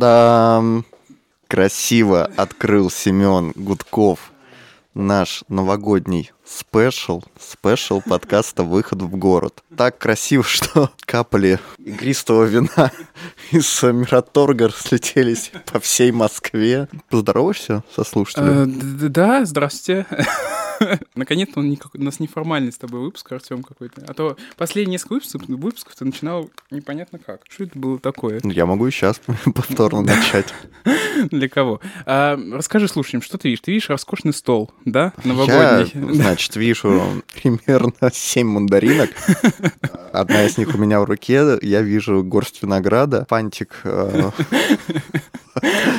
Та-дам! Красиво открыл Семен Гудков наш новогодний special, special подкаста «Выход в город». Так красиво, что капли игристого вина из Мираторга слетелись по всей Москве. Поздороваешься со слушателем? Э, Да, здравствуйте. Наконец-то он никак- у нас неформальный с тобой выпуск, Артем какой-то. А то последние несколько выпусков, выпусков ты начинал непонятно как. Что это было такое? Я могу и сейчас повторно начать. Для кого? А, расскажи слушателям, что ты видишь? Ты видишь роскошный стол, да? Я, Новогодний. значит, вижу примерно 7 мандаринок. Одна из них у меня в руке. Я вижу горсть винограда, фантик э,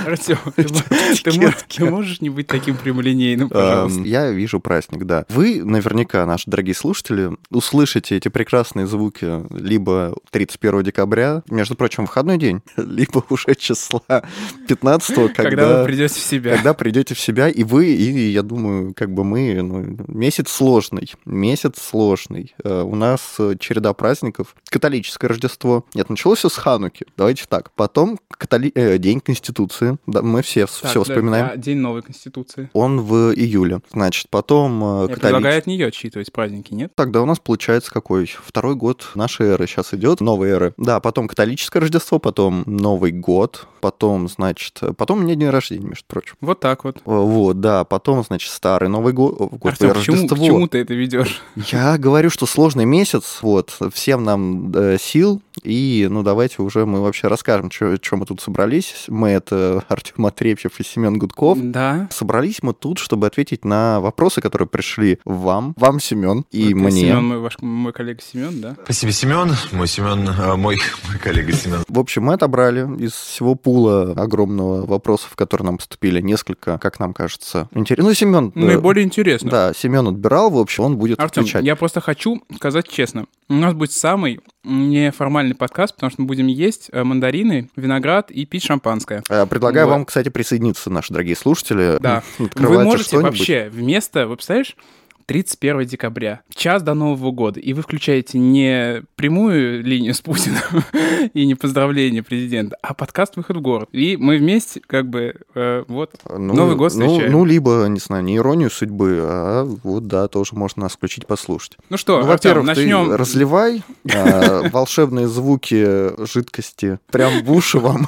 Артем, ты, ты ты можешь не быть таким прямолинейным, пожалуйста? Эм, Я вижу праздник, да. Вы наверняка, наши дорогие слушатели, услышите эти прекрасные звуки либо 31 декабря, между прочим, выходной день, либо уже числа 15 когда, Когда вы придете в себя. когда придете в себя, и вы, и я думаю, как бы мы, ну, месяц сложный, месяц сложный. Э, У нас э, череда праздников. Католическое Рождество. Нет, началось все с Хануки. Давайте так. Потом католи- э, День Конституции. Да, мы все, Так, все да, вспоминаем. а День новой конституции. Он в июле. Значит, потом э, Я католич- предлагаю от нее отчитывать праздники, нет? Тогда у нас получается какой? Второй год нашей эры сейчас идет, новой эры. Да, потом католическое Рождество, потом Новый год, потом, значит, э, потом у меня день рождения, между прочим. Вот так вот. Э, Вот, да, потом, значит, старый Новый год, о, господи, Артем, к чему, к Рождество. чему ты это ведешь? Я говорю, что сложный месяц, вот, всем нам э, сил, и, ну, давайте уже мы вообще расскажем, что мы тут собрались. Мы это Артем Отрепьев и Семен Гудков. Да. Собрались мы тут, чтобы ответить на вопросы, которые пришли вам, вам, Семен, и Вот мне. Семен, мой, ваш, мой коллега Семен, да? Спасибо, Семен. Мой Семен, э, мой, мой коллега Семен. В общем, мы отобрали из всего пула огромного вопросов, которые нам поступили, несколько, как нам кажется, интересно. Ну, Семен... Наиболее интересно. Да, Семен отбирал, в общем, он будет Артем, отвечать. я просто хочу сказать честно. У нас будет самый неформальный подкаст, потому что мы будем есть э, мандарины, виноград и пить шампанское. Э, Предлагаю Вот. вам, кстати, присоединиться, наши дорогие слушатели. Да. Вы можете вообще вместо, вы представляешь, 31 декабря, час до Нового года, и вы включаете не прямую линию с Путиным и не поздравление президента, а подкаст «Выход в город». И мы вместе, как бы, э, вот, Ну, Новый год ну, встречаем. ну, либо, не знаю, не иронию судьбы, а вот, да, тоже можно нас включить, послушать. Ну что, Ну, во-первых, ты начнем. разливай а, волшебные звуки жидкости прям в уши вам.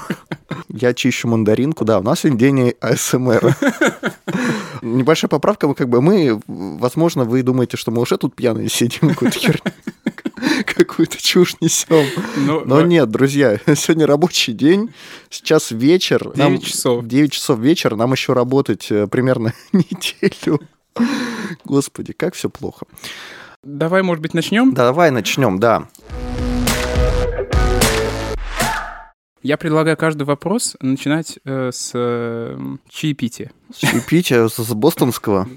Я чищу мандаринку. Да, у нас сегодня день АСМР. Небольшая поправка, мы как бы мы, возможно, вы думаете, что мы уже тут пьяные сидим, какую-то херню, какую-то чушь несем. Ну, Но э, нет, друзья, сегодня рабочий день, сейчас вечер. нам- 9 часов. 9 часов вечера, нам еще работать э, примерно неделю. Господи, как все плохо. Давай, может быть, начнем? Давай начнем, да. Я предлагаю каждый вопрос начинать э, с э, чаепития. С чаепития с, с бостонского.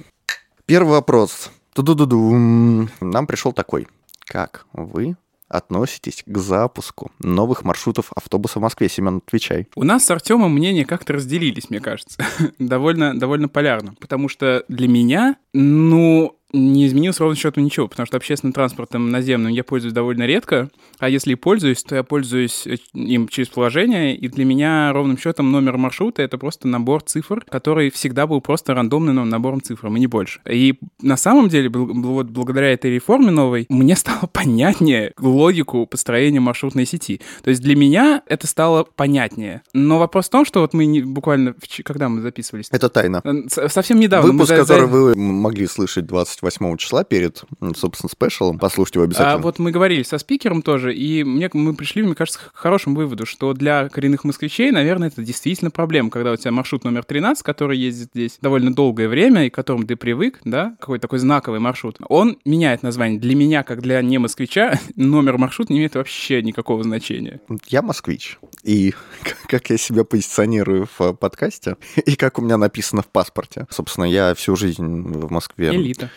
Первый вопрос. Ту-ду-ду-дум. Нам пришел такой. Как вы относитесь к запуску новых маршрутов автобуса в Москве? Семен, отвечай. У нас с Артемом мнения как-то разделились, мне кажется. довольно, довольно полярно. Потому что для меня, ну, не изменилось ровно счету ничего, потому что общественным транспортом наземным я пользуюсь довольно редко, а если и пользуюсь, то я пользуюсь э, им через приложение, и для меня ровным счетом номер маршрута — это просто набор цифр, который всегда был просто рандомным набором цифр, и не больше. И на самом деле, вот благодаря этой реформе новой, мне стало понятнее логику построения маршрутной сети. То есть для меня это стало понятнее. Но вопрос в том, что вот мы не- буквально, когда мы записывались? Это тайна. Совсем недавно. мы Выпуск, за- который вы могли слышать 28 числа перед, собственно, спешалом. Послушайте его обязательно. А вот мы говорили со спикером тоже, и мне, мы пришли, мне кажется, к хорошему выводу, что для коренных москвичей, наверное, это действительно проблема, когда у тебя маршрут номер 13, который ездит здесь довольно долгое время, и к которому ты привык, да, какой-то такой знаковый маршрут, он меняет название. Для меня, как для не москвича, номер маршрута не имеет вообще никакого значения. Я москвич. И как я себя позиционирую в подкасте, и как у меня написано в паспорте. Собственно, я всю жизнь в Москве. Элита.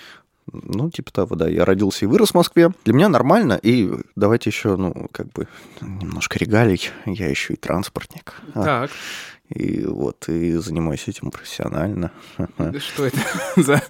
Ну, типа того, да. Я родился и вырос в Москве. Для меня нормально. И давайте еще, ну, как бы, немножко регалий. Я еще и транспортник. Так. И вот, и занимаюсь этим профессионально. Что это за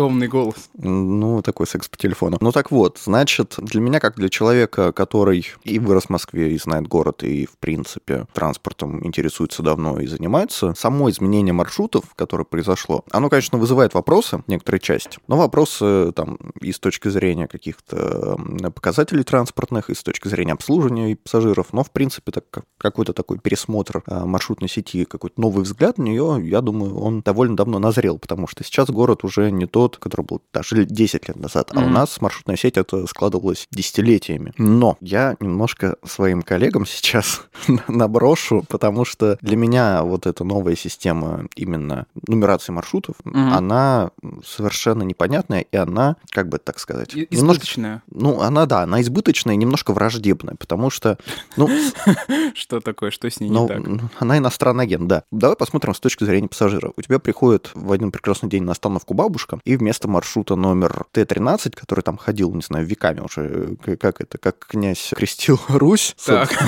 томный голос? Ну, такой секс по телефону. Ну так вот, значит, для меня, как для человека, который и вырос в Москве, и знает город, и, в принципе, транспортом интересуется давно и занимается, само изменение маршрутов, которое произошло, оно, конечно, вызывает вопросы, некоторые части, но вопросы там и с точки зрения каких-то показателей транспортных, и с точки зрения обслуживания и пассажиров, но, в принципе, так, какой-то такой пересмотр а, маршрутной сети, какой-то новый взгляд на нее, я думаю, он довольно давно назрел, потому что сейчас город уже не тот, который был даже 10 лет назад, mm-hmm. а у нас маршрутная сеть это складывалась десятилетиями. Но я немножко своим коллегам сейчас наброшу, потому что для меня вот эта новая система именно нумерации маршрутов, mm-hmm. она совершенно непонятная, и она, как бы так сказать... И- избыточная. Немножко, ну, она, да, она избыточная и немножко враждебная, потому что, ну... Что такое, что с ней ну, не так? Она иностранный агент, да. Давай посмотрим с точки зрения пассажира. У тебя приходит в один прекрасный день на остановку бабушка, и вместо маршрута номер Т-13, который там ходил, не знаю, веками уже, как это, как князь крестил Русь. Так.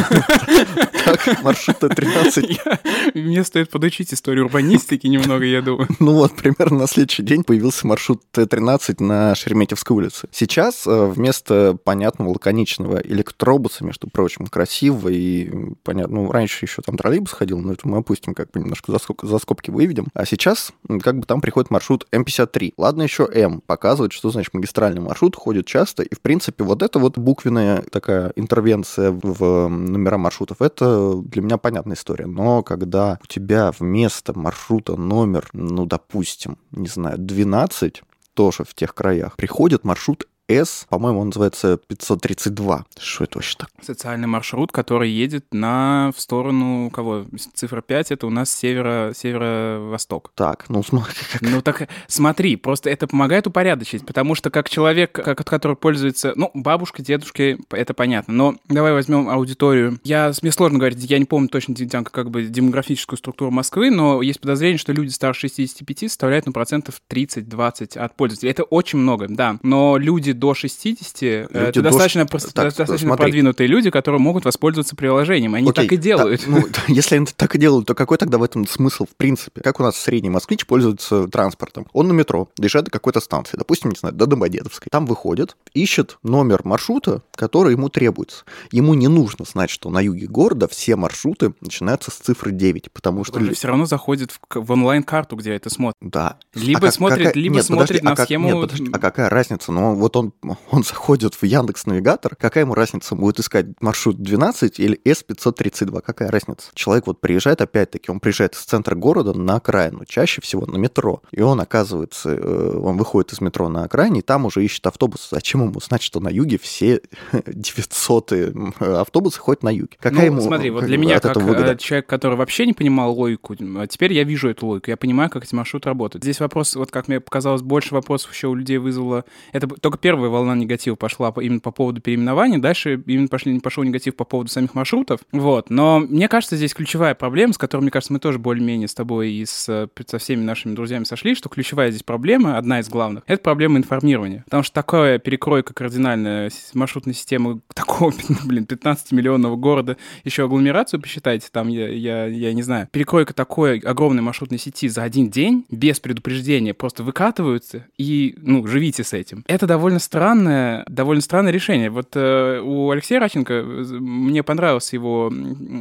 Так, маршрут Т-13. Мне стоит подучить историю урбанистики немного, я думаю. Ну вот, примерно на следующий день появился маршрут Т-13 на Шереметьевской улице. Сейчас э, вместо понятного лаконичного электробуса, между прочим, красивого и понятно, ну, раньше еще там троллейбус ходил, но это мы опустим, как бы немножко за скобки выведем. А сейчас как бы там приходит маршрут М53. Ладно, еще М показывает, что значит магистральный маршрут ходит часто, и в принципе вот эта вот буквенная такая интервенция в номера маршрутов, это для меня понятная история. Но когда у тебя вместо маршрута номер, ну, допустим, не знаю, 12, тоже в тех краях, приходит маршрут с, по-моему, он называется 532. Что это вообще так? Социальный маршрут, который едет на в сторону кого? Цифра 5 это у нас севера, северо-восток. Так, ну смотри. Ну так смотри, просто это помогает упорядочить, потому что как человек, как, который пользуется, ну, бабушка, дедушки, это понятно, но давай возьмем аудиторию. Я, мне сложно говорить, я не помню точно как бы демографическую структуру Москвы, но есть подозрение, что люди старше 65 составляют, ну, процентов 30-20 от пользователей. Это очень много, да, но люди до 60, люди это до... достаточно, так, достаточно продвинутые люди, которые могут воспользоваться приложением. Они Окей, так и делают. Так, ну, если они так и делают, то какой тогда в этом смысл в принципе? Как у нас средний москвич пользуется транспортом? Он на метро, доезжает до какой-то станции, допустим, не знаю, до Домодедовской. Там выходит, ищет номер маршрута, который ему требуется. Ему не нужно знать, что на юге города все маршруты начинаются с цифры 9, потому что... Он все равно заходит в, в онлайн-карту, где это смотрит. Да. Либо а смотрит, какая... либо нет, смотрит подожди, на а как... схему... Нет, подожди, а какая разница? Ну, вот он, он заходит в Яндекс Навигатор, какая ему разница, будет искать маршрут 12 или S532, какая разница? Человек вот приезжает, опять-таки, он приезжает из центра города на окраину, чаще всего на метро, и он оказывается, э, он выходит из метро на окраине, и там уже ищет автобус. Зачем ему знать, что на юге все 900 автобусы ходят на юге? Какая ну, ему смотри, вот для меня, как выгода? человек, который вообще не понимал логику, а теперь я вижу эту логику, я понимаю, как эти маршруты работают. Здесь вопрос, вот как мне показалось, больше вопросов еще у людей вызвало... Это только первая волна негатива пошла именно по поводу переименования, дальше именно пошли, пошел негатив по поводу самих маршрутов. Вот. Но мне кажется, здесь ключевая проблема, с которой, мне кажется, мы тоже более-менее с тобой и с, со всеми нашими друзьями сошли, что ключевая здесь проблема, одна из главных, это проблема информирования. Потому что такая перекройка кардинальная маршрутной системы такого, блин, 15-миллионного города, еще агломерацию посчитайте, там, я, я, я не знаю, перекройка такой огромной маршрутной сети за один день, без предупреждения, просто выкатываются и, ну, живите с этим. Это довольно странное, довольно странное решение. Вот э, у Алексея Раченко мне понравилась его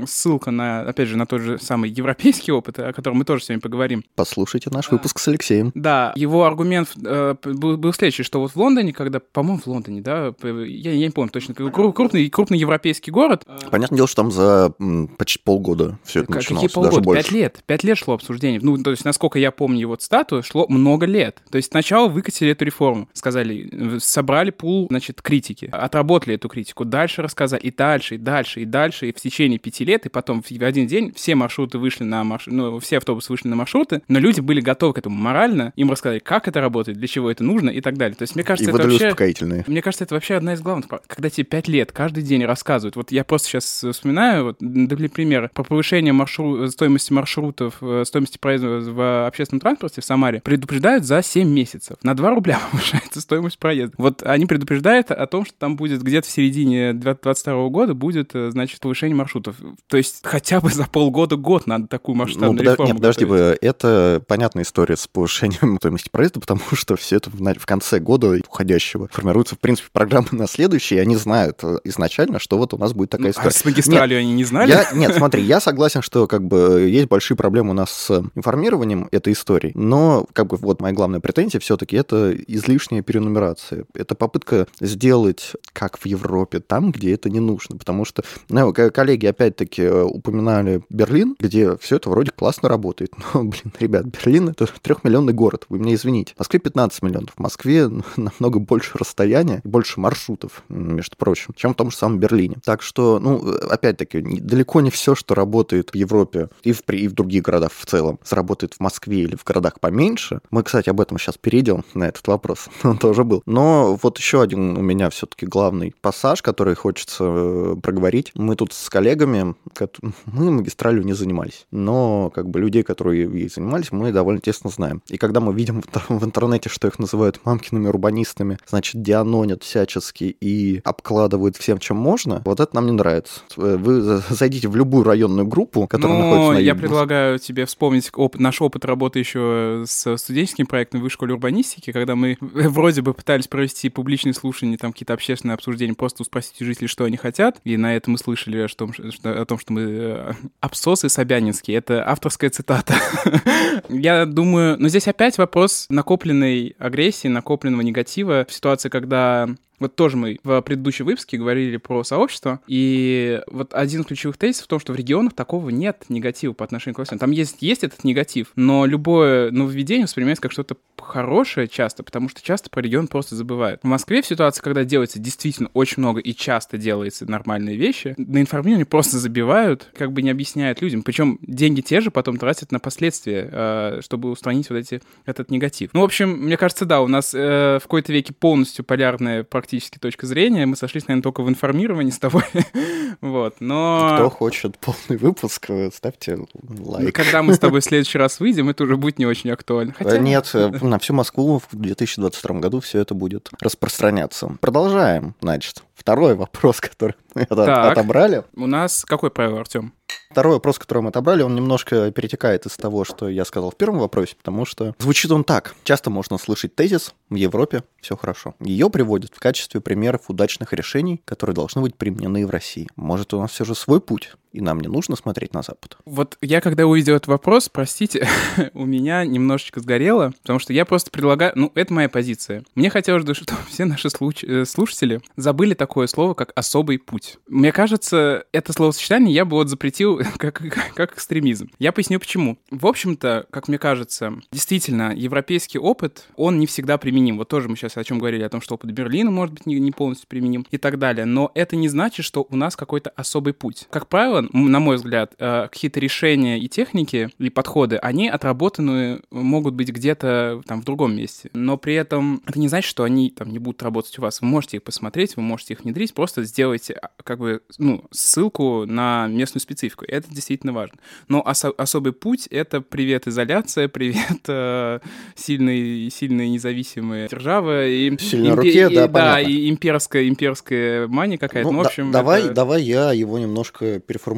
ссылка на, опять же, на тот же самый европейский опыт, о котором мы тоже сегодня поговорим. Послушайте наш выпуск с Алексеем. Да, его аргумент э, был, был следующий, что вот в Лондоне, когда, по-моему, в Лондоне, да, я, я не помню точно, крупный, крупный европейский город. Понятное дело, что там за почти полгода все это начиналось, Какие полгода? даже больше. Пять лет. Пять лет шло обсуждение. Ну, то есть, насколько я помню его цитату, шло много лет. То есть сначала выкатили эту реформу, сказали, собрали пул, значит, критики, отработали эту критику, дальше рассказали, и дальше, и дальше, и дальше, и в течение пяти лет, и потом в один день все маршруты вышли на марш... ну, все автобусы вышли на маршруты, но люди были готовы к этому морально, им рассказали, как это работает, для чего это нужно и так далее. То есть, мне кажется, и это вообще... успокоительные. Мне кажется, это вообще одна из главных, когда тебе пять лет каждый день рассказывают. Вот я просто сейчас вспоминаю, вот, для примера, по повышению маршрут... стоимости маршрутов, э, стоимости проезда в общественном транспорте в Самаре предупреждают за 7 месяцев. На 2 рубля повышается стоимость проезда. Вот они предупреждают о том, что там будет где-то в середине 2022 года будет, э, значит, повышение маршрутов. То есть хотя бы за полгода-год надо такую масштабную ну, подо... реформу Нет, подожди, готовить. это понятная история с повышением стоимости проезда, потому что все это в, в конце года уходящего формируется, в принципе, программы на следующий, и они знают э, изначально, что вот у нас будет такая Ну, история. а с магистралью они не знали? Я, нет, смотри, я согласен, что как бы есть большие проблемы у нас с информированием этой истории, но как бы вот моя главная претензия все-таки это излишняя перенумерация. Это попытка сделать как в Европе, там, где это не нужно. Потому что, ну, коллеги опять-таки э, упоминали Берлин, где все это вроде классно работает. Но, блин, ребят, Берлин это трехмиллионный город, вы меня извините. В Москве 15 миллионов, в Москве намного больше расстояния, больше маршрутов, между прочим, чем в том же самом Берлине. Так что, ну, э, опять-таки, далеко не все, что работает в Европе и в, и в других городах в целом, сработает в Москве или в городах поменьше. Мы, кстати, об этом сейчас перейдем на этот вопрос. Он тоже был. Но вот еще один у меня все-таки главный пассаж, который хочется э, проговорить. Мы тут с коллегами, мы магистралью не занимались, но как бы людей, которые ей занимались, мы довольно тесно знаем. И когда мы видим в интер- в интернете, что их называют мамкиными урбанистами, значит, дианонят всячески и обкладывают всем, чем можно, вот это нам не нравится. Э, Вы за- зайдите в любую районную группу, которая находится Ну, на я предлагаю тебе вспомнить оп- наш опыт работы еще с студенческим проектом в Высшей школе урбанистики, когда мы вроде бы пытались провести публичные слушания, там какие-то общественные обсуждения, просто спросить у жителей, что они хотят, и на это мы слышали о том, что, о том, что мы э, обсосы Собянинские. Это авторская цитата. Я думаю, но здесь опять вопрос накопленной агрессии, накопленного негатива в ситуации, когда вот тоже мы в предыдущем выпуске говорили про сообщество, и вот один из ключевых тезисов в том, что в регионах такого нет негатива по отношению к властям. Там есть, есть этот негатив, но любое нововведение воспринимается как что-то хорошее часто, потому что часто про регион просто забывают. В Москве в ситуации, когда делается действительно очень много и часто делается нормальные вещи, на информирование просто забивают, как бы не объясняют людям. Причем деньги те же потом тратят на последствия, э, чтобы устранить вот эти, этот негатив. Ну, в общем, мне кажется, да, у нас э, в какой-то веке полностью полярная практически точка зрения. Мы сошлись, наверное, только в информировании с тобой. вот, но... Кто хочет полный выпуск, э, ставьте лайк. Когда мы с тобой в следующий раз выйдем, это уже будет не очень актуально. Хотя... Э, Нет, э, на всю Москву в 2022 году все это будет распространяться. Продолжаем, значит. Второй вопрос, который мы Так. отобрали. У нас какое правило, Артем? Второй вопрос, который мы отобрали, он немножко перетекает из того, что я сказал в первом вопросе, потому что звучит он так. Часто можно слышать тезис «в Европе все хорошо». Ее приводят в качестве примеров удачных решений, которые должны быть применены в России. Может, у нас все же свой путь, и нам не нужно смотреть на Запад? Вот я когда увидел этот вопрос, простите, у меня немножечко сгорело, потому что я просто предлагаю... Ну, это моя позиция. Мне хотелось бы, чтобы все наши случ- э, слушатели забыли такое слово, как «особый путь». Мне кажется, это словосочетание я бы вот запретил как, как экстремизм. Я поясню почему. В общем-то, как мне кажется, действительно, европейский опыт, он не всегда применим. Вот тоже мы сейчас о чем говорили, о том, что опыт Берлина может быть не, не полностью применим и так далее. Но это не значит, что у нас какой-то особый путь. Как правило, м, на мой взгляд, э, какие-то решения и техники, и подходы, они отработаны могут быть где-то там в другом месте. Но при этом это не значит, что они там не будут работать у вас. Вы можете их посмотреть, вы можете их внедрить, просто сделайте а, как бы ну, ссылку на местную специфику. Это действительно важно. Но осо- особый путь — это привет изоляция, привет э, сильные, сильные независимые державы. И, Сильной импе- руке, и- да, Да, понятно. и имперская, имперская мания какая-то. Ну, Ну, в да- общем, давай, это- давай я его немножко переформулирую.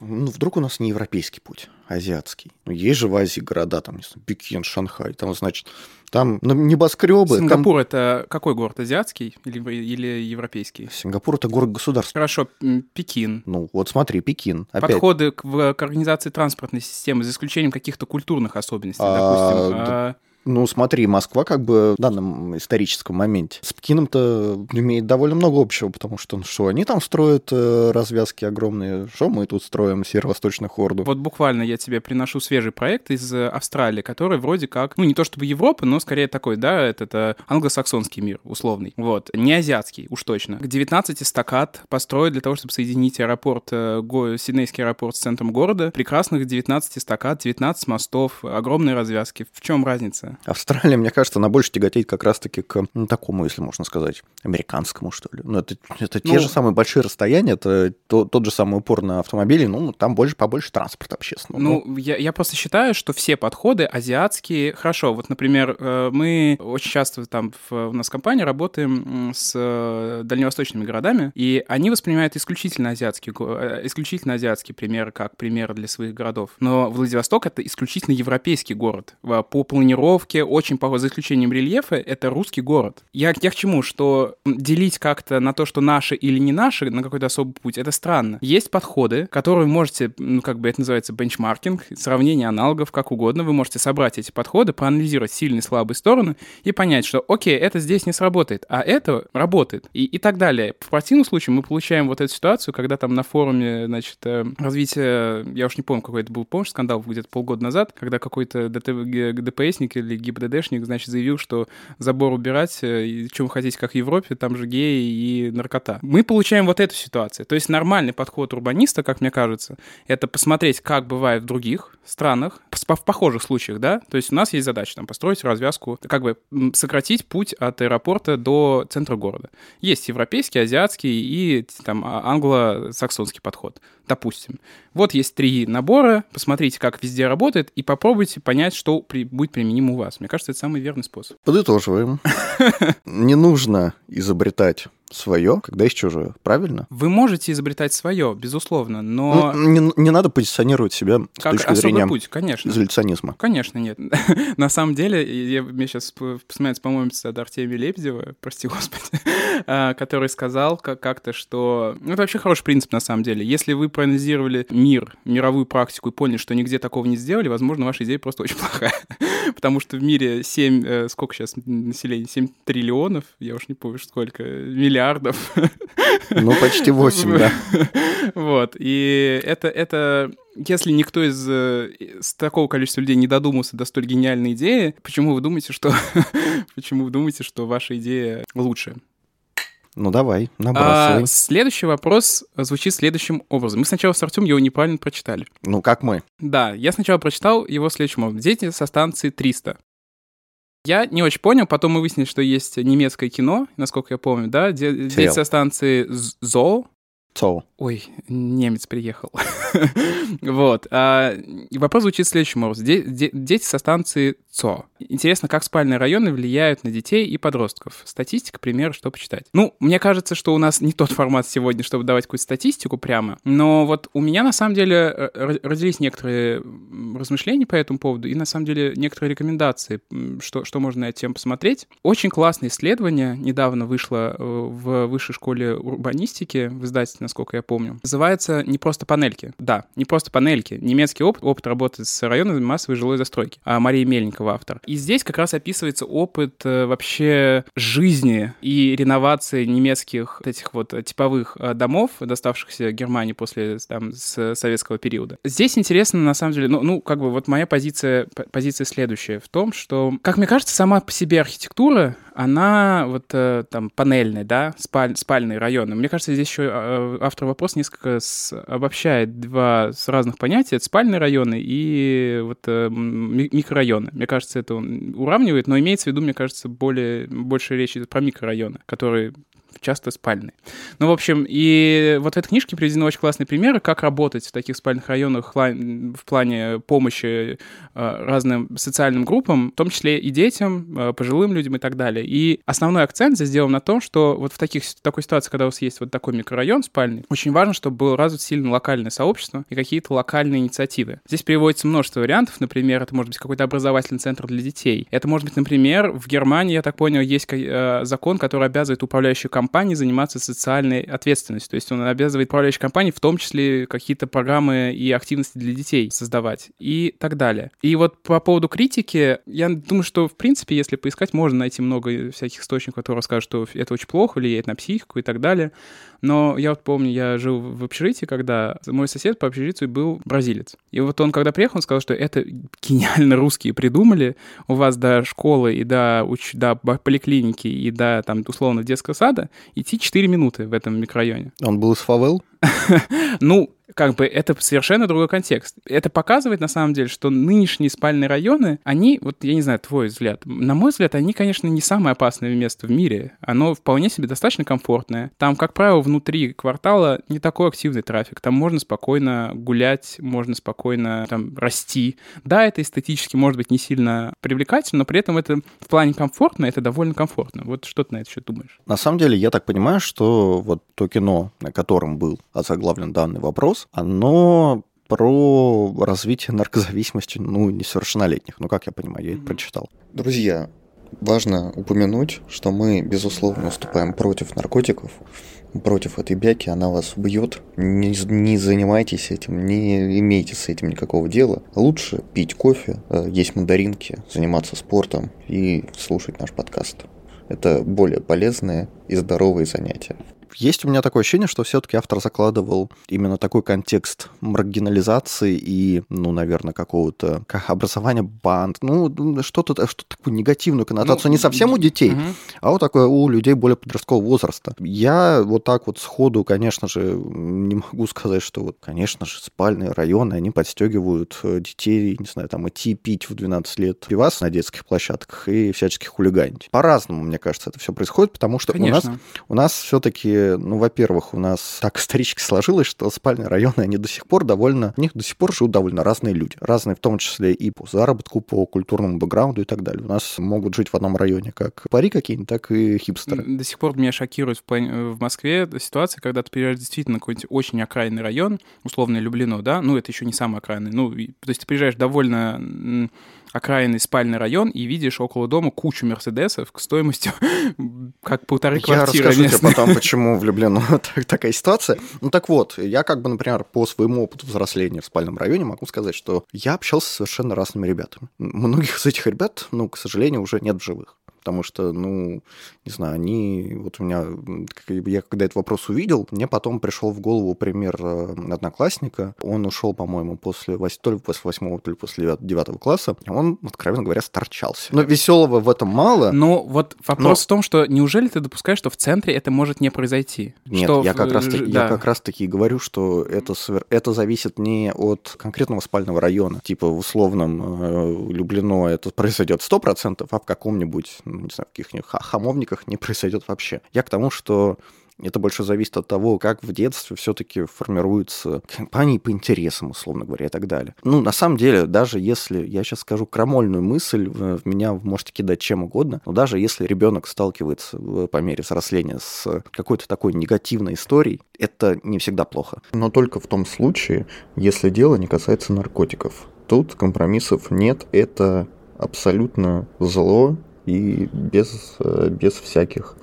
Ну, вдруг у нас не европейский путь, а азиатский. Ну, есть же в Азии города, там, не знаю, Пекин, Шанхай, там, значит, там ну, небоскребы. там- Сингапур — это какой город? Азиатский или, или европейский? Сингапур это город-государство. Хорошо, м, Пекин. Ну, вот смотри, Пекин. Опять. Подходы к, в- к организации транспортной системы, за исключением каких-то культурных особенностей, А, допустим. да. а, Ну, смотри, Москва как бы в данном историческом моменте с Пекином-то имеет довольно много общего, потому что, ну, что они там строят э, развязки огромные, что мы тут строим северо-восточную хорду. Вот буквально я тебе приношу свежий проект из э, Австралии, который вроде как, ну, не то чтобы Европа, но скорее такой, да, это, это англосаксонский мир, условный. Вот, не азиатский, уж точно. К 19 стакат построят для того, чтобы соединить аэропорт, э, Сиднейский аэропорт с центром города. Прекрасных 19 стакат, 19 мостов, огромные развязки. В чем разница? Австралия, мне кажется, она больше тяготеет как раз-таки к ну, такому, если можно сказать, американскому, что ли. Ну, это, это те Ну- же самые большие расстояния, это то- тот же самый упор на автомобили, ну, там больше, побольше транспорта общественного. Ну, я, я просто считаю, что все подходы азиатские хорошо. Вот, например, э, мы очень часто там в, у нас в компании работаем с э, дальневосточными городами, и они воспринимают исключительно азиатский, э, исключительно азиатский пример как пример для своих городов. Но Владивосток — это исключительно европейский город. По планировке, очень похож, за исключением рельефа, это русский город. Я, я к чему? Что делить как-то на то, что наши или не наши, на какой-то особый путь, это странно. Есть подходы, которые можете, ну, как бы это называется бенчмаркинг, сравнение аналогов, как угодно. Вы можете собрать эти подходы, проанализировать сильные и слабые стороны и понять, что, окей, это здесь не сработает, а это работает. И, и так далее. В противном случае мы получаем вот эту ситуацию, когда там на форуме, значит, э, развития, я уж не помню, какой это был, помнишь, скандал где-то полгода назад, когда какой-то ДТ, Г- ДПСник или ГИБДДшник, значит, заявил, что забор убирать, э, вы хотите, как в Европе, там же геи и наркота. Мы получаем вот эту ситуацию. То есть нормальный подход урбаниста, как мне кажется, это посмотреть, как бывает в других странах, в похожих случаях, да, то есть у нас есть задача там построить развязку, как бы сократить путь от аэропорта до центра города. Есть европейский, азиатский и там а- англо-саксонский подход, допустим. Вот есть три набора, посмотрите, как везде работает, и попробуйте понять, что при- будет применимо у вас. Мне кажется, это самый верный способ. Подытоживаем. Не нужно изобретать свое, когда есть чужое. Правильно? Вы можете изобретать свое, безусловно, но Ну, не, не надо позиционировать себя с как точки зрения путь, конечно. изоляционизма. Конечно, нет. На самом деле, я, мне сейчас вспоминается, по-моему, цитата Артемия Лебедева, прости господи, а, который сказал как- как-то, что... Ну, это вообще хороший принцип, на самом деле. Если вы проанализировали мир, мировую практику и поняли, что нигде такого не сделали, возможно, ваша идея просто очень плохая. Потому что в мире 7... э, Сколько сейчас населения? 7 триллионов? Я уж не помню, сколько. Миллиардов. Ну, почти 8, да. Вот, и это, это, если никто из э, с такого количества людей не додумался до столь гениальной идеи, почему вы думаете, что, почему вы думаете, что ваша идея лучше? Ну, давай, А, набрасывай. следующий вопрос звучит следующим образом. Мы сначала с Артем его неправильно прочитали. Ну, как мы? Да, я сначала прочитал его следующим образом. Дети со станции 300. Я не очень понял, потом мы выяснили, что есть немецкое кино, насколько я помню, да? Де- Дети со станции З- Зоо. Цоу. Ой, немец приехал. Вот. а, вопрос звучит следующим образом. Де- де- Дети со станции ЦО. Интересно, как спальные районы влияют на детей и подростков? Статистика, пример, что почитать. Ну, мне кажется, что у нас не тот формат сегодня, чтобы давать какую-то статистику прямо. Но вот у меня, на самом деле, э, р- родились некоторые размышления по этому поводу и, на самом деле, некоторые рекомендации, что, что можно на эту тему посмотреть. Очень классное исследование недавно вышло э, в высшей школе урбанистики, в издательстве, насколько я помню. Называется «Не просто панельки». Да, не просто панельки. Немецкий опыт, опыт работы с районами массовой жилой застройки. А Мария Мельникова автор. И здесь как раз описывается опыт э, вообще жизни и реновации немецких этих вот типовых э, домов, доставшихся Германии после там с советского периода. Здесь интересно, на самом деле, ну, ну как бы вот моя позиция, позиция следующая в том, что, как мне кажется, сама по себе архитектура, она вот э, там панельная, да, спаль, спальные районы. Мне кажется, здесь еще э, автор вопрос несколько с- обобщает два с разных понятия. Это спальные районы и вот микрорайоны. Мне кажется, это он уравнивает, но имеется в виду, мне кажется, более, больше речь идет про микрорайоны, которые часто спальные. Ну, в общем, и вот в этой книжке приведены очень классные примеры, как работать в таких спальных районах в пла- в плане помощи э, разным социальным группам, в том числе и детям, э, пожилым людям и так далее. И основной акцент здесь сделан на том, что вот в, таких, такой ситуации, когда у вас есть вот такой микрорайон спальный, очень важно, чтобы было развит сильно локальное сообщество и какие-то локальные инициативы. Здесь приводится множество вариантов. Например, это может быть какой-то образовательный центр для детей. Это может быть, например, в Германии, я так понял, есть э, закон, который обязывает управляющую компанию заниматься социальной ответственностью. То есть он обязывает управляющей компании в том числе какие-то программы и активности для детей создавать и так далее. И вот по поводу критики, я думаю, что, в принципе, если поискать, можно найти много всяких источников, которые скажут, что это очень плохо, влияет на психику и так далее. Но я вот помню, я жил в общежитии, когда мой сосед по общежитию был бразилец. И вот он, когда приехал, он сказал, что это гениально русские придумали. У вас до школы и до, уч... до поликлиники и до, там, условно, детского сада идти 4 минуты в этом микрорайоне. Он был из фавел? Ну, как бы это совершенно другой контекст. Это показывает, на самом деле, что нынешние спальные районы, они, вот я не знаю, твой взгляд, на мой взгляд, они, конечно, не самое опасное место в мире. Оно вполне себе достаточно комфортное. Там, как правило, внутри квартала не такой активный трафик. Там можно спокойно гулять, можно спокойно там расти. Да, это эстетически может быть не сильно привлекательно, но при этом это в плане комфортно, это довольно комфортно. Вот что ты на это еще думаешь? На самом деле, я так понимаю, что вот то кино, на котором был озаглавлен данный вопрос, оно про развитие наркозависимости, ну, несовершеннолетних. Ну, как я понимаю, я это прочитал. Друзья, важно упомянуть, что мы, безусловно, выступаем против наркотиков, против этой бяки, она вас убьет. Не, не занимайтесь этим, не имейте с этим никакого дела. Лучше пить кофе, э, есть мандаринки, заниматься спортом и слушать наш подкаст. Это более полезные и здоровые занятия. Есть у меня такое ощущение, что все-таки автор закладывал именно такой контекст маргинализации и, ну, наверное, какого-то как образования банд, ну, что-то что такую негативную коннотацию ну, не совсем у детей, угу. а вот такое у людей более подросткового возраста. Я вот так вот сходу, конечно же, не могу сказать, что вот, конечно же, спальные районы, они подстегивают э, детей, не знаю, там, идти пить в 12 лет пивас на детских площадках и всячески хулиганить. По-разному, мне кажется, это все происходит, потому что конечно. у нас, у нас все-таки ну, во-первых, у нас так исторически сложилось, что спальные районы, они до сих пор довольно, в них до сих пор живут довольно разные люди. Разные в том числе и по заработку, по культурному бэкграунду и так далее. У нас могут жить в одном районе как пари какие-нибудь, так и хипстеры. До сих пор меня шокирует в, в Москве ситуация, когда ты приезжаешь действительно на какой-нибудь очень окраинный район, условно Люблино, да, ну, это еще не самый окраинный, ну, то есть ты приезжаешь довольно окраинный спальный район и видишь около дома кучу мерседесов к стоимостью как полторы квартиры. Я расскажу тебе потом, почему влюблен такая ситуация. Ну так вот, я как бы, например, по своему опыту взросления в спальном районе могу сказать, что я общался с совершенно разными ребятами. Многих из этих ребят, ну, к сожалению, уже нет в живых потому что, ну, не знаю, они, вот у меня, я когда этот вопрос увидел, мне потом пришел в голову пример э, одноклассника, он ушел, по-моему, после, то ли после восьмого, то ли после девятого класса, он, откровенно говоря, сторчался. Но веселого в этом мало. Но вот вопрос но... в том, что неужели ты допускаешь, что в центре это может не произойти? Нет, что я, как раз таки, да. я как раз таки говорю, что это, это зависит не от конкретного спального района, типа в условном э, Люблино это произойдет 100%, а в каком-нибудь не знаю, каких-нибудь хамовниках не произойдет вообще. Я к тому, что это больше зависит от того, как в детстве все-таки формируются компании по интересам, условно говоря, и так далее. Ну, на самом деле, даже если, я сейчас скажу крамольную мысль, в меня можете кидать чем угодно, но даже если ребенок сталкивается по мере взросления с какой-то такой негативной историей, это не всегда плохо. Но только в том случае, если дело не касается наркотиков. Тут компромиссов нет, это абсолютно зло, и без, э, без всяких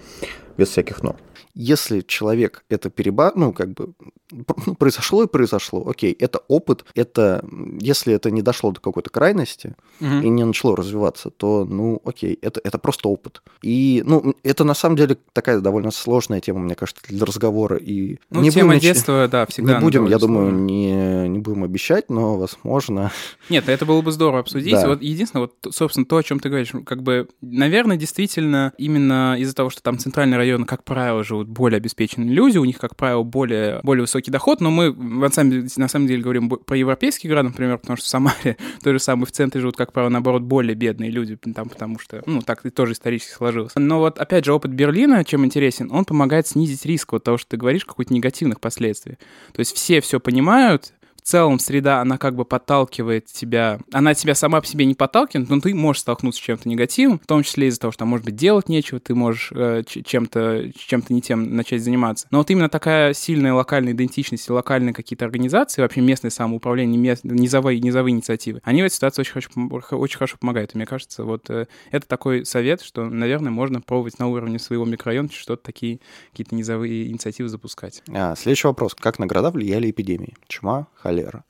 без всяких но. Если человек это переба, ну, как бы, произошло и произошло, окей, это опыт, это, если это не дошло до какой-то крайности угу. и не начало развиваться, то, ну, окей, это, это просто опыт. И, ну, это на самом деле такая довольно сложная тема, мне кажется, для разговора. И ну, не тема будем, детства, да, всегда. Не будем, я думаю, не, не будем обещать, но, возможно... Нет, это было бы здорово обсудить. Да. Вот единственное, вот, собственно, то, о чем ты говоришь, как бы, наверное, действительно, именно из-за того, что там центральный район, как правило, живут более обеспеченные люди, у них, как правило, более, более высокий доход, но мы на самом, на самом деле говорим про европейский города, например, потому что в Самаре то же самое в центре живут, как правило, наоборот, более бедные люди, там, потому что, ну, так тоже исторически сложилось. Но вот, опять же, опыт Берлина, чем интересен, он помогает снизить риск вот того, что ты говоришь, каких-то негативных последствий. То есть все все понимают, целом среда, она как бы подталкивает тебя, она тебя сама по себе не подталкивает, но ты можешь столкнуться с чем-то негативным, в том числе из-за того, что, может быть, делать нечего, ты можешь э, чем-то чем-то не тем начать заниматься. Но вот именно такая сильная локальная идентичность, локальные какие-то организации, вообще местное самоуправление, мест, низовые, низовые инициативы, они в этой ситуации очень хорошо, очень хорошо помогают. И мне кажется, вот э, это такой совет, что, наверное, можно пробовать на уровне своего микрорайона что-то такие какие-то низовые инициативы запускать. А, следующий вопрос. Как на города влияли эпидемии? Чума, холера?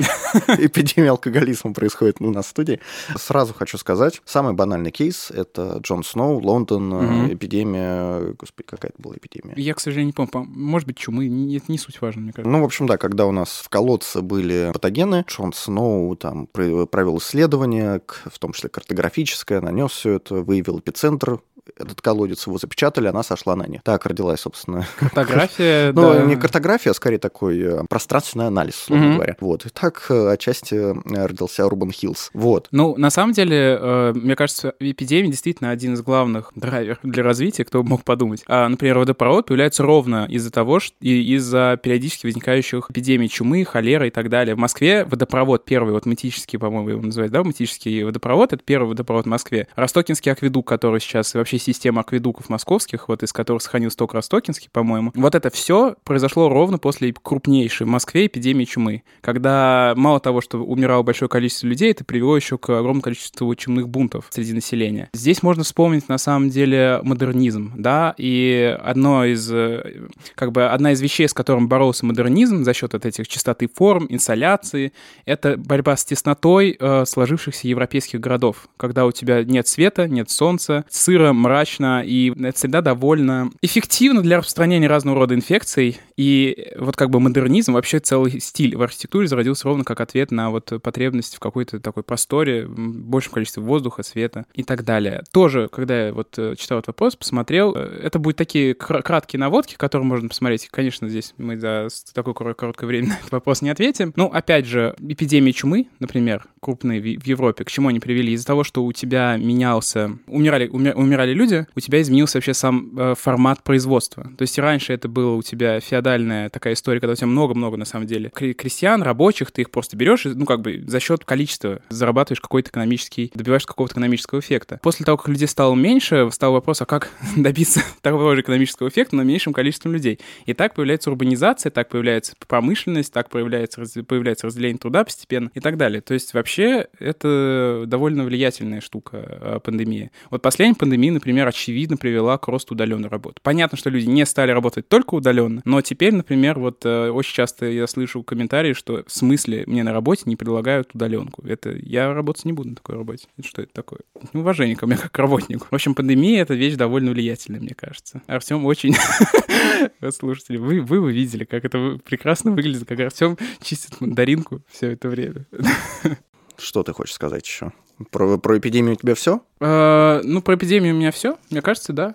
Эпидемия алкоголизма происходит у нас в студии. Сразу хочу сказать, самый банальный кейс — это Джон Сноу, Лондон, угу. эпидемия... Господи, какая это была эпидемия? Я, к сожалению, не помню. Может быть, чумы. Это не суть важно, мне кажется. Ну, в общем, да, когда у нас в колодце были патогены, Джон Сноу там провел исследование, в том числе картографическое, нанес все это, выявил эпицентр этот колодец его запечатали, она сошла на нет. Так родилась, собственно. Картография, Ну, да. не картография, а скорее такой э, пространственный анализ, условно говоря. Вот. И так э, отчасти э, родился Урбан Хиллз. Вот. Ну, на самом деле, мне кажется, эпидемия действительно один из главных драйверов для развития, кто бы мог подумать. А, например, водопровод появляется ровно из-за того, что и из-за периодически возникающих эпидемий чумы, холеры и так далее. В Москве водопровод первый, вот матический, по-моему, его называют, да, матический водопровод, это первый водопровод в Москве. Ростокинский акведук, который сейчас, и вообще система акведуков московских, вот из которых сохранился только Ростокинский, по-моему. Вот это все произошло ровно после крупнейшей в Москве эпидемии чумы, когда мало того, что умирало большое количество людей, это привело еще к огромному количеству чумных бунтов среди населения. Здесь можно вспомнить, на самом деле, модернизм, да, и одно из, э, как бы, одна из вещей, с которым боролся модернизм за счет вот этих чистоты форм, инсоляции, это борьба с теснотой э, сложившихся европейских городов, когда у тебя нет света, нет солнца, сыро, мрачно, и это всегда довольно эффективно для распространения разного рода инфекций, и вот как бы модернизм, вообще целый стиль в архитектуре зародился ровно как ответ на вот потребность в какой-то такой просторе, большем количестве воздуха, света и так далее. Тоже, когда я вот э, читал этот вопрос, посмотрел, э, это будут такие кр- краткие наводки, которые можно посмотреть. Конечно, здесь мы за такое кор- короткое время на этот вопрос не ответим. Ну, опять же, эпидемии чумы, например, крупные в Европе, к чему они привели? Из-за того, что у тебя менялся, умирали, умирали люди, у тебя изменился вообще сам э, формат производства. То есть раньше это было у тебя феодальная такая история, когда у тебя много-много, на самом деле, кре- крестьян, рабочих, ты их просто берешь, ну, как бы за счет количества зарабатываешь какой-то экономический, добиваешься какого-то экономического эффекта. После того, как людей стало меньше, встал вопрос, а как добиться того же экономического эффекта, но меньшим количеством людей. И так появляется урбанизация, так появляется промышленность, так появляется, появляется разделение труда постепенно и так далее. То есть вообще это довольно влиятельная штука, э, пандемия. Вот последняя пандемия, например, очевидно привела к росту удаленной работы. Понятно, что люди не стали работать только удаленно, но теперь, например, вот э, очень часто я слышу комментарии, что в смысле мне на работе не предлагают удаленку. Это я работать не буду на такой работе. Что это такое? Неуважение ко мне как к работнику. В общем, пандемия — это вещь довольно влиятельная, мне кажется. Артем очень... Слушатели, вы, вы видели, как это прекрасно выглядит, как Артем чистит мандаринку все это время. Что ты хочешь сказать еще? Про, про эпидемию у тебя все? Э, Ну, про эпидемию у меня все. Мне кажется, да.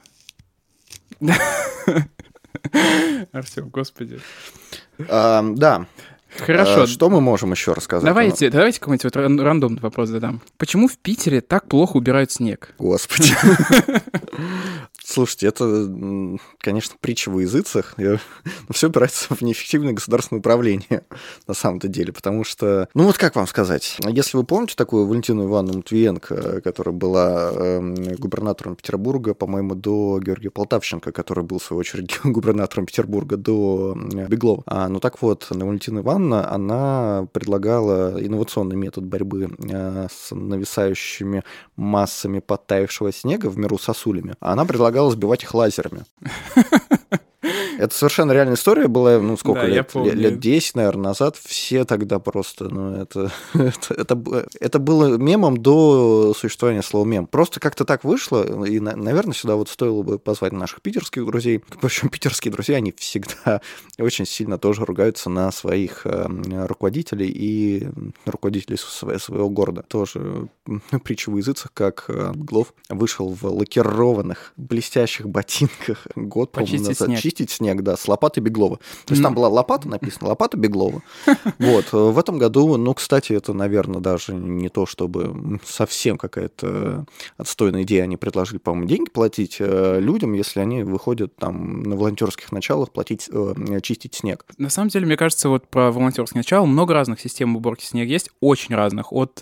Артем, господи. да. Хорошо. А, что мы можем еще рассказать? Давайте, давайте какой-нибудь вот ран- рандомный вопрос задам. Почему в Питере так плохо убирают снег? Господи. Слушайте, это, конечно, притча во языцах. Но все опирается в неэффективное государственное управление, на самом-то деле. Потому что, ну вот как вам сказать, если вы помните такую Валентину Ивановну Матвиенко, которая была эм, губернатором Петербурга, по-моему, до Георгия Полтавченко, который был, в свою очередь, губернатором Петербурга до Беглова. А, ну так вот, Валентина Ивановна, она предлагала инновационный метод борьбы э, с нависающими массами подтаявшего снега в миру сосулями. Она предлагала сбивать их лазерами. Это совершенно реальная история была, ну, сколько Да, лет? Лет 10, наверное, назад. Все тогда просто, ну, это, это, это, это было мемом до существования слова мем. Просто как-то так вышло, и, на- наверное, сюда вот стоило бы позвать наших питерских друзей. Причем питерские друзья, они всегда очень сильно тоже ругаются на своих э, руководителей и руководителей сво- своего города. Тоже притча в языцах, как э, Глов вышел в лакированных блестящих ботинках год, по-моему, назад. снег. Чистить снег, да, с лопаты Беглова. То есть Ну. там была лопата написана, лопата Беглова. Вот. э, В этом году, ну, кстати, это, наверное, даже не то, чтобы совсем какая-то отстойная идея. Они предложили, по-моему, деньги платить э, людям, если они выходят там на волонтерских началах платить, э, чистить снег. На самом деле, мне кажется, вот про волонтерское начало много разных систем уборки снега есть, очень разных. От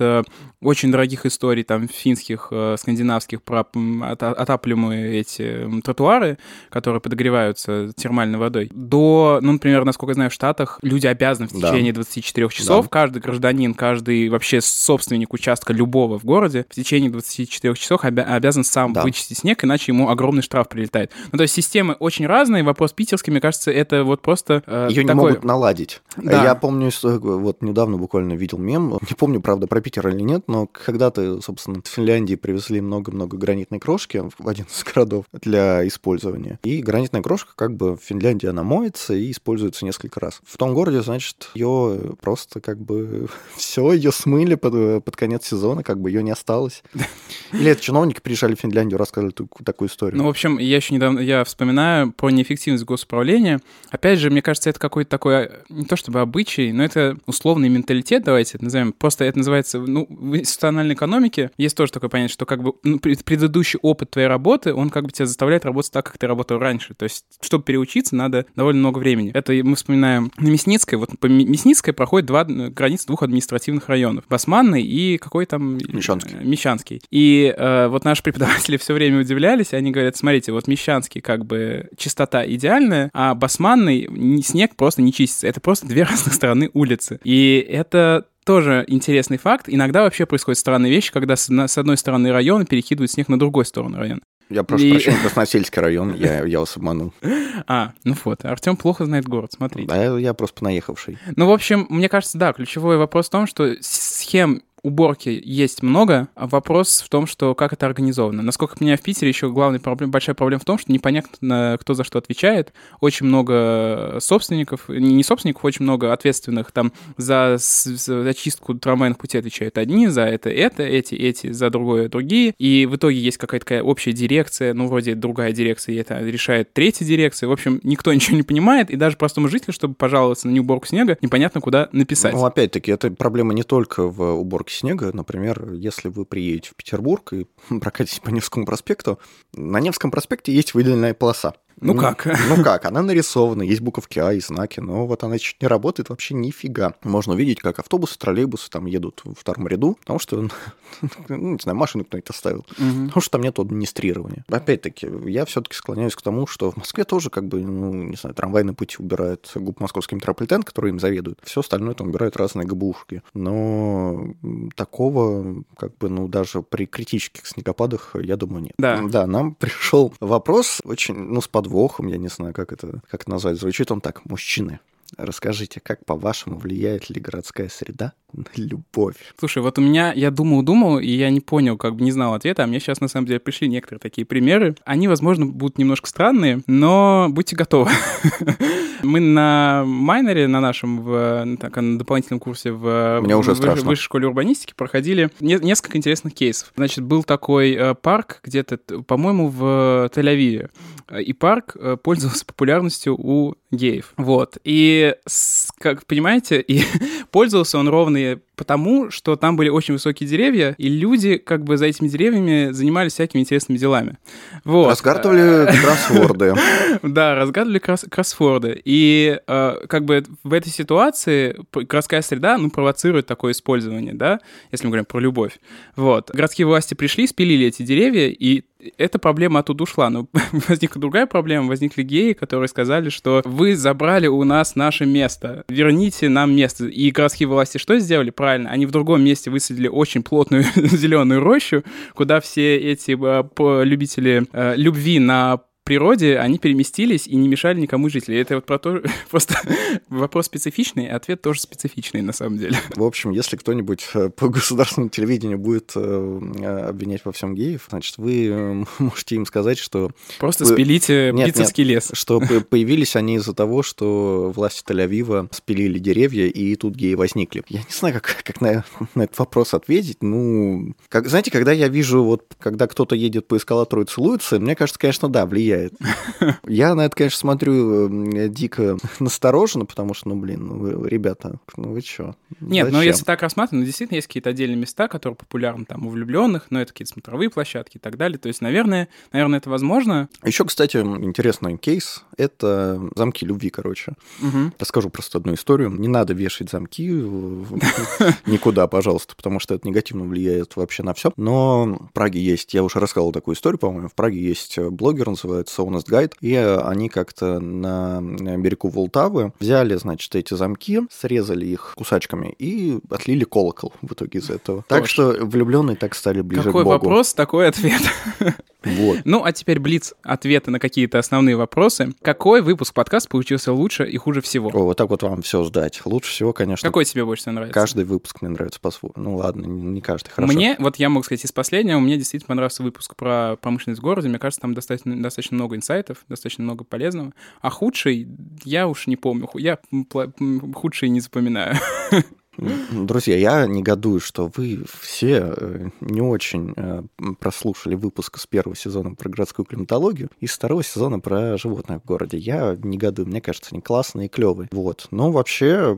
очень дорогих историй, там, финских, скандинавских, про отапливаемые эти тротуары, которые подогреваются термальной водой, до, ну, например, насколько я знаю, в Штатах люди обязаны в Да. течение 24 часов, Да. каждый гражданин, каждый вообще собственник участка любого в городе в течение 24 часов обя- обязан сам Да. вычистить снег, иначе ему огромный штраф прилетает. Ну, то есть системы очень разные. Вопрос питерский, мне кажется, это вот просто э, Ее не такой- могут наладить. Да. Я помню, что- вот недавно буквально видел мем, не помню, правда, про Питер или нет, но когда-то, собственно, в Финляндии привезли много-много гранитной крошки в один из городов для использования. И гранитная крошка как бы Финляндии она моется и используется несколько раз. В том городе, значит, ее просто как бы все, ее смыли под, под конец сезона, как бы ее не осталось. Или это чиновники приезжали в Финляндию, рассказывали такую историю. Ну, в общем, я еще недавно, я вспоминаю про неэффективность госуправления. Опять же, мне кажется, это какой-то такой, не то чтобы обычай, но это условный менталитет, давайте это назовем. Просто это называется, ну, в институциональной экономике есть тоже такое понятие, что как бы ну, предыдущий опыт твоей работы, он как бы тебя заставляет работать так, как ты работал раньше. То есть, чтобы переучиться, надо довольно много времени. Это мы вспоминаем на Мясницкой. Вот по Мясницкой проходит два, границы двух административных районов. Басманный и какой там... Мещанский. Мещанский. И э, вот наши преподаватели все время удивлялись, они говорят, смотрите, вот Мещанский как бы чистота идеальная, а Басманный снег просто не чистится. Это просто две разных стороны улицы. И это тоже интересный факт. Иногда вообще происходят странные вещи, когда с одной стороны района перекидывают снег на другой сторону района. Я прошу и... прощения, Красносельский район, я, я вас обманул. А, ну вот, Артем плохо знает город, смотрите. Да, я просто понаехавший. Ну, в общем, мне кажется, да, ключевой вопрос в том, что схем уборки есть много, а вопрос в том, что как это организовано. Насколько меня в Питере еще главная проблема, большая проблема в том, что непонятно, кто за что отвечает. Очень много собственников, не собственников, очень много ответственных там за, за зачистку трамвайных путей отвечают одни, за это это, эти, эти, за другое другие. И в итоге есть какая-то такая общая дирекция, ну, вроде другая дирекция, и это решает третья дирекция. В общем, никто ничего не понимает, и даже простому жителю, чтобы пожаловаться на неуборку снега, непонятно, куда написать. Ну, опять-таки, это проблема не только в уборке снега. Например, если вы приедете в Петербург и прокатитесь по Невскому проспекту, на Невском проспекте есть выделенная полоса. Ну, как? Ну как, она нарисована, есть буковки А и знаки, но вот она чуть не работает вообще нифига. Можно увидеть, как автобусы, троллейбусы там едут в втором ряду, потому что, ну, не знаю, машину кто-нибудь оставил, угу. потому что там нет администрирования. Опять-таки, я все-таки склоняюсь к тому, что в Москве тоже как бы, ну, не знаю, трамвайные пути убирает ГУП Московский метрополитен, который им заведует. Все остальное там убирают разные ГБУшки. Но такого, как бы, ну, даже при критических снегопадах, я думаю, нет. Да. Да, нам пришел вопрос очень, ну, с подвохом я не знаю, как это, как назвать. Звучит он так, мужчины. Расскажите, как, по-вашему, влияет ли городская среда на любовь? Слушай, вот у меня, я думал-думал, и я не понял, как бы не знал ответа, а мне сейчас, на самом деле, пришли некоторые такие примеры. Они, возможно, будут немножко странные, но будьте готовы. Мы на майнере, на нашем, в, так, на дополнительном курсе в, Мне уже в, страшно. высшей школе урбанистики проходили не, несколько интересных кейсов. Значит, был такой э, парк где-то, по-моему, в Тель-Авиве. И парк э, пользовался популярностью у геев. Вот. И, как понимаете, и пользовался он ровно потому, что там были очень высокие деревья, и люди как бы за этими деревьями занимались всякими интересными делами. Вот. Разгадывали кроссворды. Да, разгадывали кроссворды. И э, как бы в этой ситуации городская среда, ну, провоцирует такое использование, да, если мы говорим про любовь. Вот. Городские власти пришли, спилили эти деревья, и эта проблема оттуда ушла. Но возникла другая проблема. Возникли геи, которые сказали, что вы забрали у нас наше место. Верните нам место. И городские власти что сделали? Правильно, они в другом месте высадили очень плотную зеленую рощу, куда все эти э, любители э, любви на природе они переместились и не мешали никому. И это вот про то, просто вопрос специфичный, а ответ тоже специфичный на самом деле. В общем, если кто-нибудь э, по государственному телевидению будет э, обвинять во всем геев, значит, вы э, можете им сказать, что... Просто вы... спилите нет, бицепский лес. Что появились они из-за того, что власти Тель-Авива спилили деревья, и тут геи возникли. Я не знаю, как, как на, на этот вопрос ответить. Ну, как, знаете, когда я вижу, вот, когда кто-то едет по эскалатору и целуется, мне кажется, конечно, да, влияет влияет. Я на это, конечно, смотрю дико настороженно, потому что, ну, блин, ну, ребята, ну вы чё? Нет, но если так рассматривать, ну, действительно, есть какие-то отдельные места, которые популярны там у влюбленных, но это какие-то смотровые площадки и так далее. То есть, наверное, наверное, это возможно. Еще, кстати, интересный кейс — это замки любви, короче. Угу. Расскажу просто одну историю. Не надо вешать замки никуда, пожалуйста, потому что это негативно влияет вообще на все. Но в Праге есть, я уже рассказывал такую историю, по-моему, в Праге есть блогер, называется называется Honest Guide, и они как-то на берегу Волтавы взяли, значит, эти замки, срезали их кусачками и отлили колокол в итоге из этого. Так что влюбленные так стали ближе Какой к Богу. вопрос, такой ответ. Вот. Ну, а теперь блиц ответы на какие-то основные вопросы. Какой выпуск подкаста получился лучше и хуже всего? О, вот так вот вам все ждать. Лучше всего, конечно. Какой тебе больше всего нравится? Каждый выпуск мне нравится по-своему. Ну ладно, не каждый, хорошо. Мне, вот я могу сказать из последнего, мне действительно понравился выпуск про промышленность в городе. Мне кажется, там достаточно, достаточно достаточно много инсайтов, достаточно много полезного. А худший, я уж не помню, я худший не запоминаю. Друзья, я негодую, что вы все э, не очень э, прослушали выпуск с первого сезона про городскую климатологию и с второго сезона про животных в городе. Я негодую, мне кажется, они классные и клевые. Вот. Но вообще,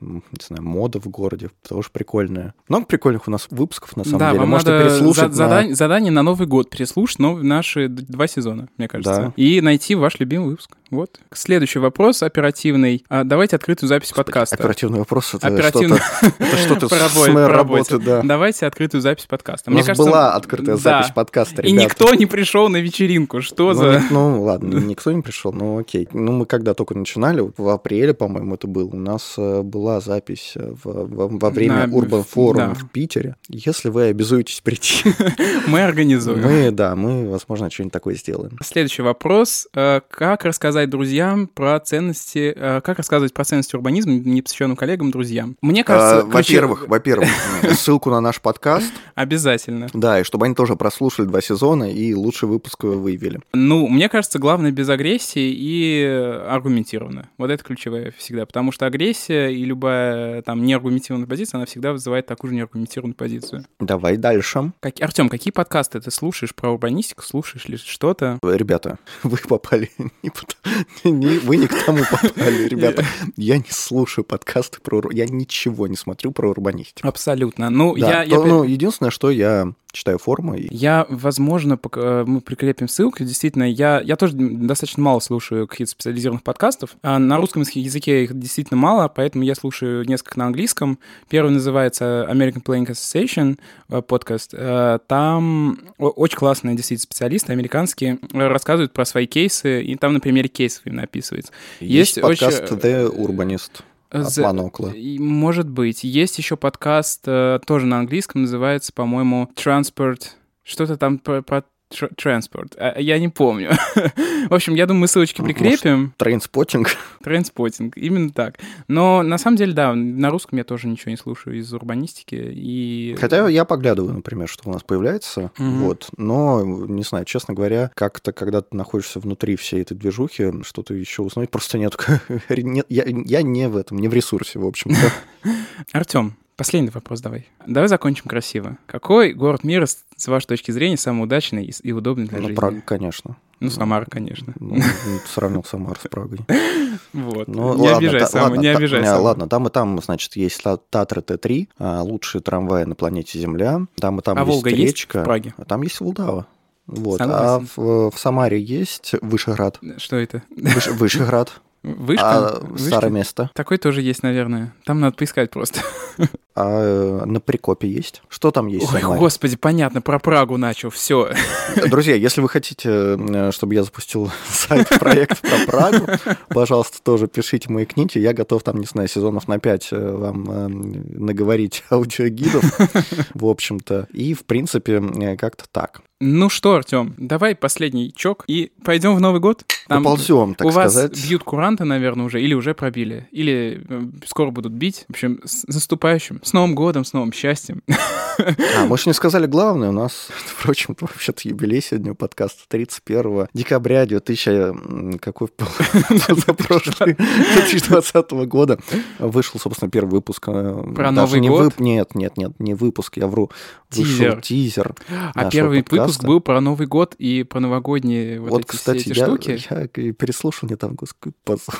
не знаю, мода в городе тоже прикольная. Много прикольных у нас выпусков, на самом да, деле. Вам Можете надо переслушать за- на... задание, задание на Новый год переслушать но наши два сезона, мне кажется. Да. И найти ваш любимый выпуск. Вот. Следующий вопрос оперативный. А, давайте открытую запись подкаста. Оперативный вопрос это Оперативно. Что-то, это что-то с моей работы, да. Давайте открытую запись подкаста. У нас была открытая запись подкаста, И никто не пришел на вечеринку. Что Ну, за... ну, ладно, никто не пришел, ну окей. Ну, мы когда только начинали, в апреле, по-моему, это было, у нас э, была запись э, во, время Urban Forum в Питере. Если вы обязуетесь прийти, Мы организуем. мы, да, мы, возможно, что-нибудь такое сделаем. Следующий вопрос. Э, Как рассказать друзьям про ценности... Как рассказывать про ценности урбанизма непосвященным коллегам, друзьям? Мне кажется... А, ключи- Во-первых, во-первых, ссылку на наш подкаст, Обязательно. да, и чтобы они тоже прослушали два сезона и лучший выпуск выявили. Ну, мне кажется, главное без агрессии и аргументированно. Вот это ключевое всегда. Потому что агрессия и любая там неаргументированная позиция, она всегда вызывает такую же неаргументированную позицию. Давай дальше. Как... Артем, какие подкасты ты слушаешь про урбанистику? Слушаешь ли что-то? Ребята, вы попали не, под- не- вы не к тому попали, ребята. Я не слушаю подкасты про... Я ничего не смотрю про урбанистику. Абсолютно. Ну, Да, я, я, то, ну, единственное, что я читаю форумы. и- Я, возможно, пок- э, мы прикрепим ссылку. Действительно, я, я тоже достаточно мало слушаю каких-то специализированных подкастов. А на русском языке их действительно мало, поэтому я слушаю несколько на английском. Первый называется American Playing Association э, подкаст. Э, Там очень классные действительно специалисты американские рассказывают про свои кейсы, и там на примере кейсов именно описывается. Есть, Есть подкаст очень- The Urbanist и, Может быть. Есть еще подкаст, э, тоже на английском, называется, по-моему, Transport... Что-то там про, про тр- Transport. А, Я не помню. В общем, я думаю, мы ссылочки прикрепим. Trainspotting. Trendspotting. Именно так. Но на самом деле, да, на русском я тоже ничего не слушаю из урбанистики. И... Хотя я поглядываю, например, что у нас появляется. Мгм. Вот. Но, не знаю, честно говоря, как-то, когда ты находишься внутри всей этой движухи, что-то еще узнать просто. Нет, я, я не в этом, не в ресурсе, в общем-то. Артем, последний вопрос давай. Давай закончим красиво. Какой город мира, с вашей точки зрения, самый удачный и удобный для Ну, жизни? Прага, конечно. Ну, Самара, конечно. Ну, сравнил Самару с Прагой. Вот. Ну, не ладно, обижай та- Саму, ладно, не та- обижай не, Саму. Ладно, там и там, значит, есть Та- Татры Т-3, а, лучшие трамваи на планете Земля. Там и там А есть Волга есть речка. в Праге? А там есть Волдава. Вот. Согласен. А в, в Самаре есть Вышеград. Что это? Выш- Вышеград. Вышка? А Вышка? старое место. Такой тоже есть, наверное. Там надо поискать просто. А э, на Прикопе есть. Что там есть? Ой, Самаре? господи, понятно, про Прагу начал, все. Друзья, если вы хотите, э, чтобы я запустил сайт проект про Прагу, пожалуйста, тоже пишите, маякните. Я готов там, не знаю, сезонов на 5 вам э, наговорить аудиогидов, в общем-то. И, в принципе, э, как-то так. Ну что, Артем, давай последний чок и пойдем в Новый год. Поползем, так у вас сказать. бьют куранты, наверное, уже, или уже пробили, или э, скоро будут бить. В общем, с наступающим, с Новым годом, с новым счастьем. А, мы же не сказали главное. У нас, впрочем, вообще-то юбилей сегодня у подкаста 31 декабря 2000... м, Какой был? прошлый 2020 года вышел, собственно, первый выпуск. э, Про Новый год? Нет, нет, нет, не выпуск, я вру. Вышел Тизер. тизер А первый выпуск подкаста. был про Новый год и про новогодние вот, Вот, эти, все кстати, эти я, штуки. я и переслушал недавно, господи, позор.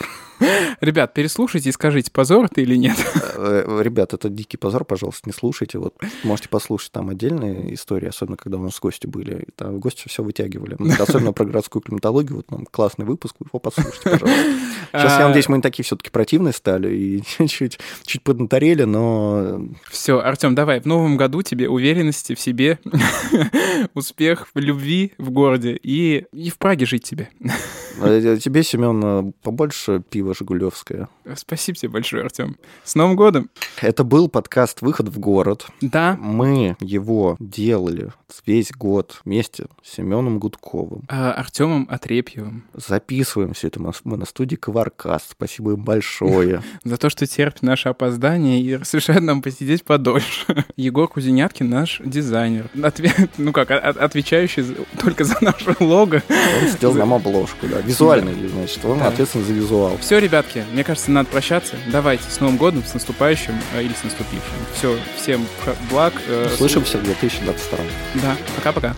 Ребят, переслушайте и скажите, позор это или нет. Э, Ребят, это дикий позор, пожалуйста, не слушайте. Вот можете послушать там отдельные истории, особенно когда у нас гости были. Там гости все вытягивали. Ну, Особенно про городскую климатологию. Вот нам классный выпуск, его послушайте, пожалуйста. Сейчас, я А, надеюсь, мы не такие все-таки противные стали и чуть-чуть чуть поднаторели, но Все, Артем, давай, в новом году тебе уверенности в себе, успех в любви в городе и, и в Праге жить тебе. А Тебе, Семен, побольше пива «Жигулевское». Спасибо тебе большое, Артем. С Новым годом! Это был подкаст «Выход в город». Да, Мы его делали весь год вместе с Семеном Гудковым. а, Артемом Отрепьевым. Записываем все это мы на студии Кваркаст. Спасибо им большое. За то, что терпит наше опоздание и разрешает нам посидеть подольше. Егор Кузеняткин наш дизайнер. Отве- Ну как, о- отвечающий только за наше лого. Он сделал нам обложку, да. Визуальный, значит. Он Да. ответственен за визуал. Все, ребятки, мне кажется, надо прощаться. Давайте, с Новым годом, с наступающим э, или с наступившим. Все, всем благ. э, Слышимся в 2022. Да, пока-пока.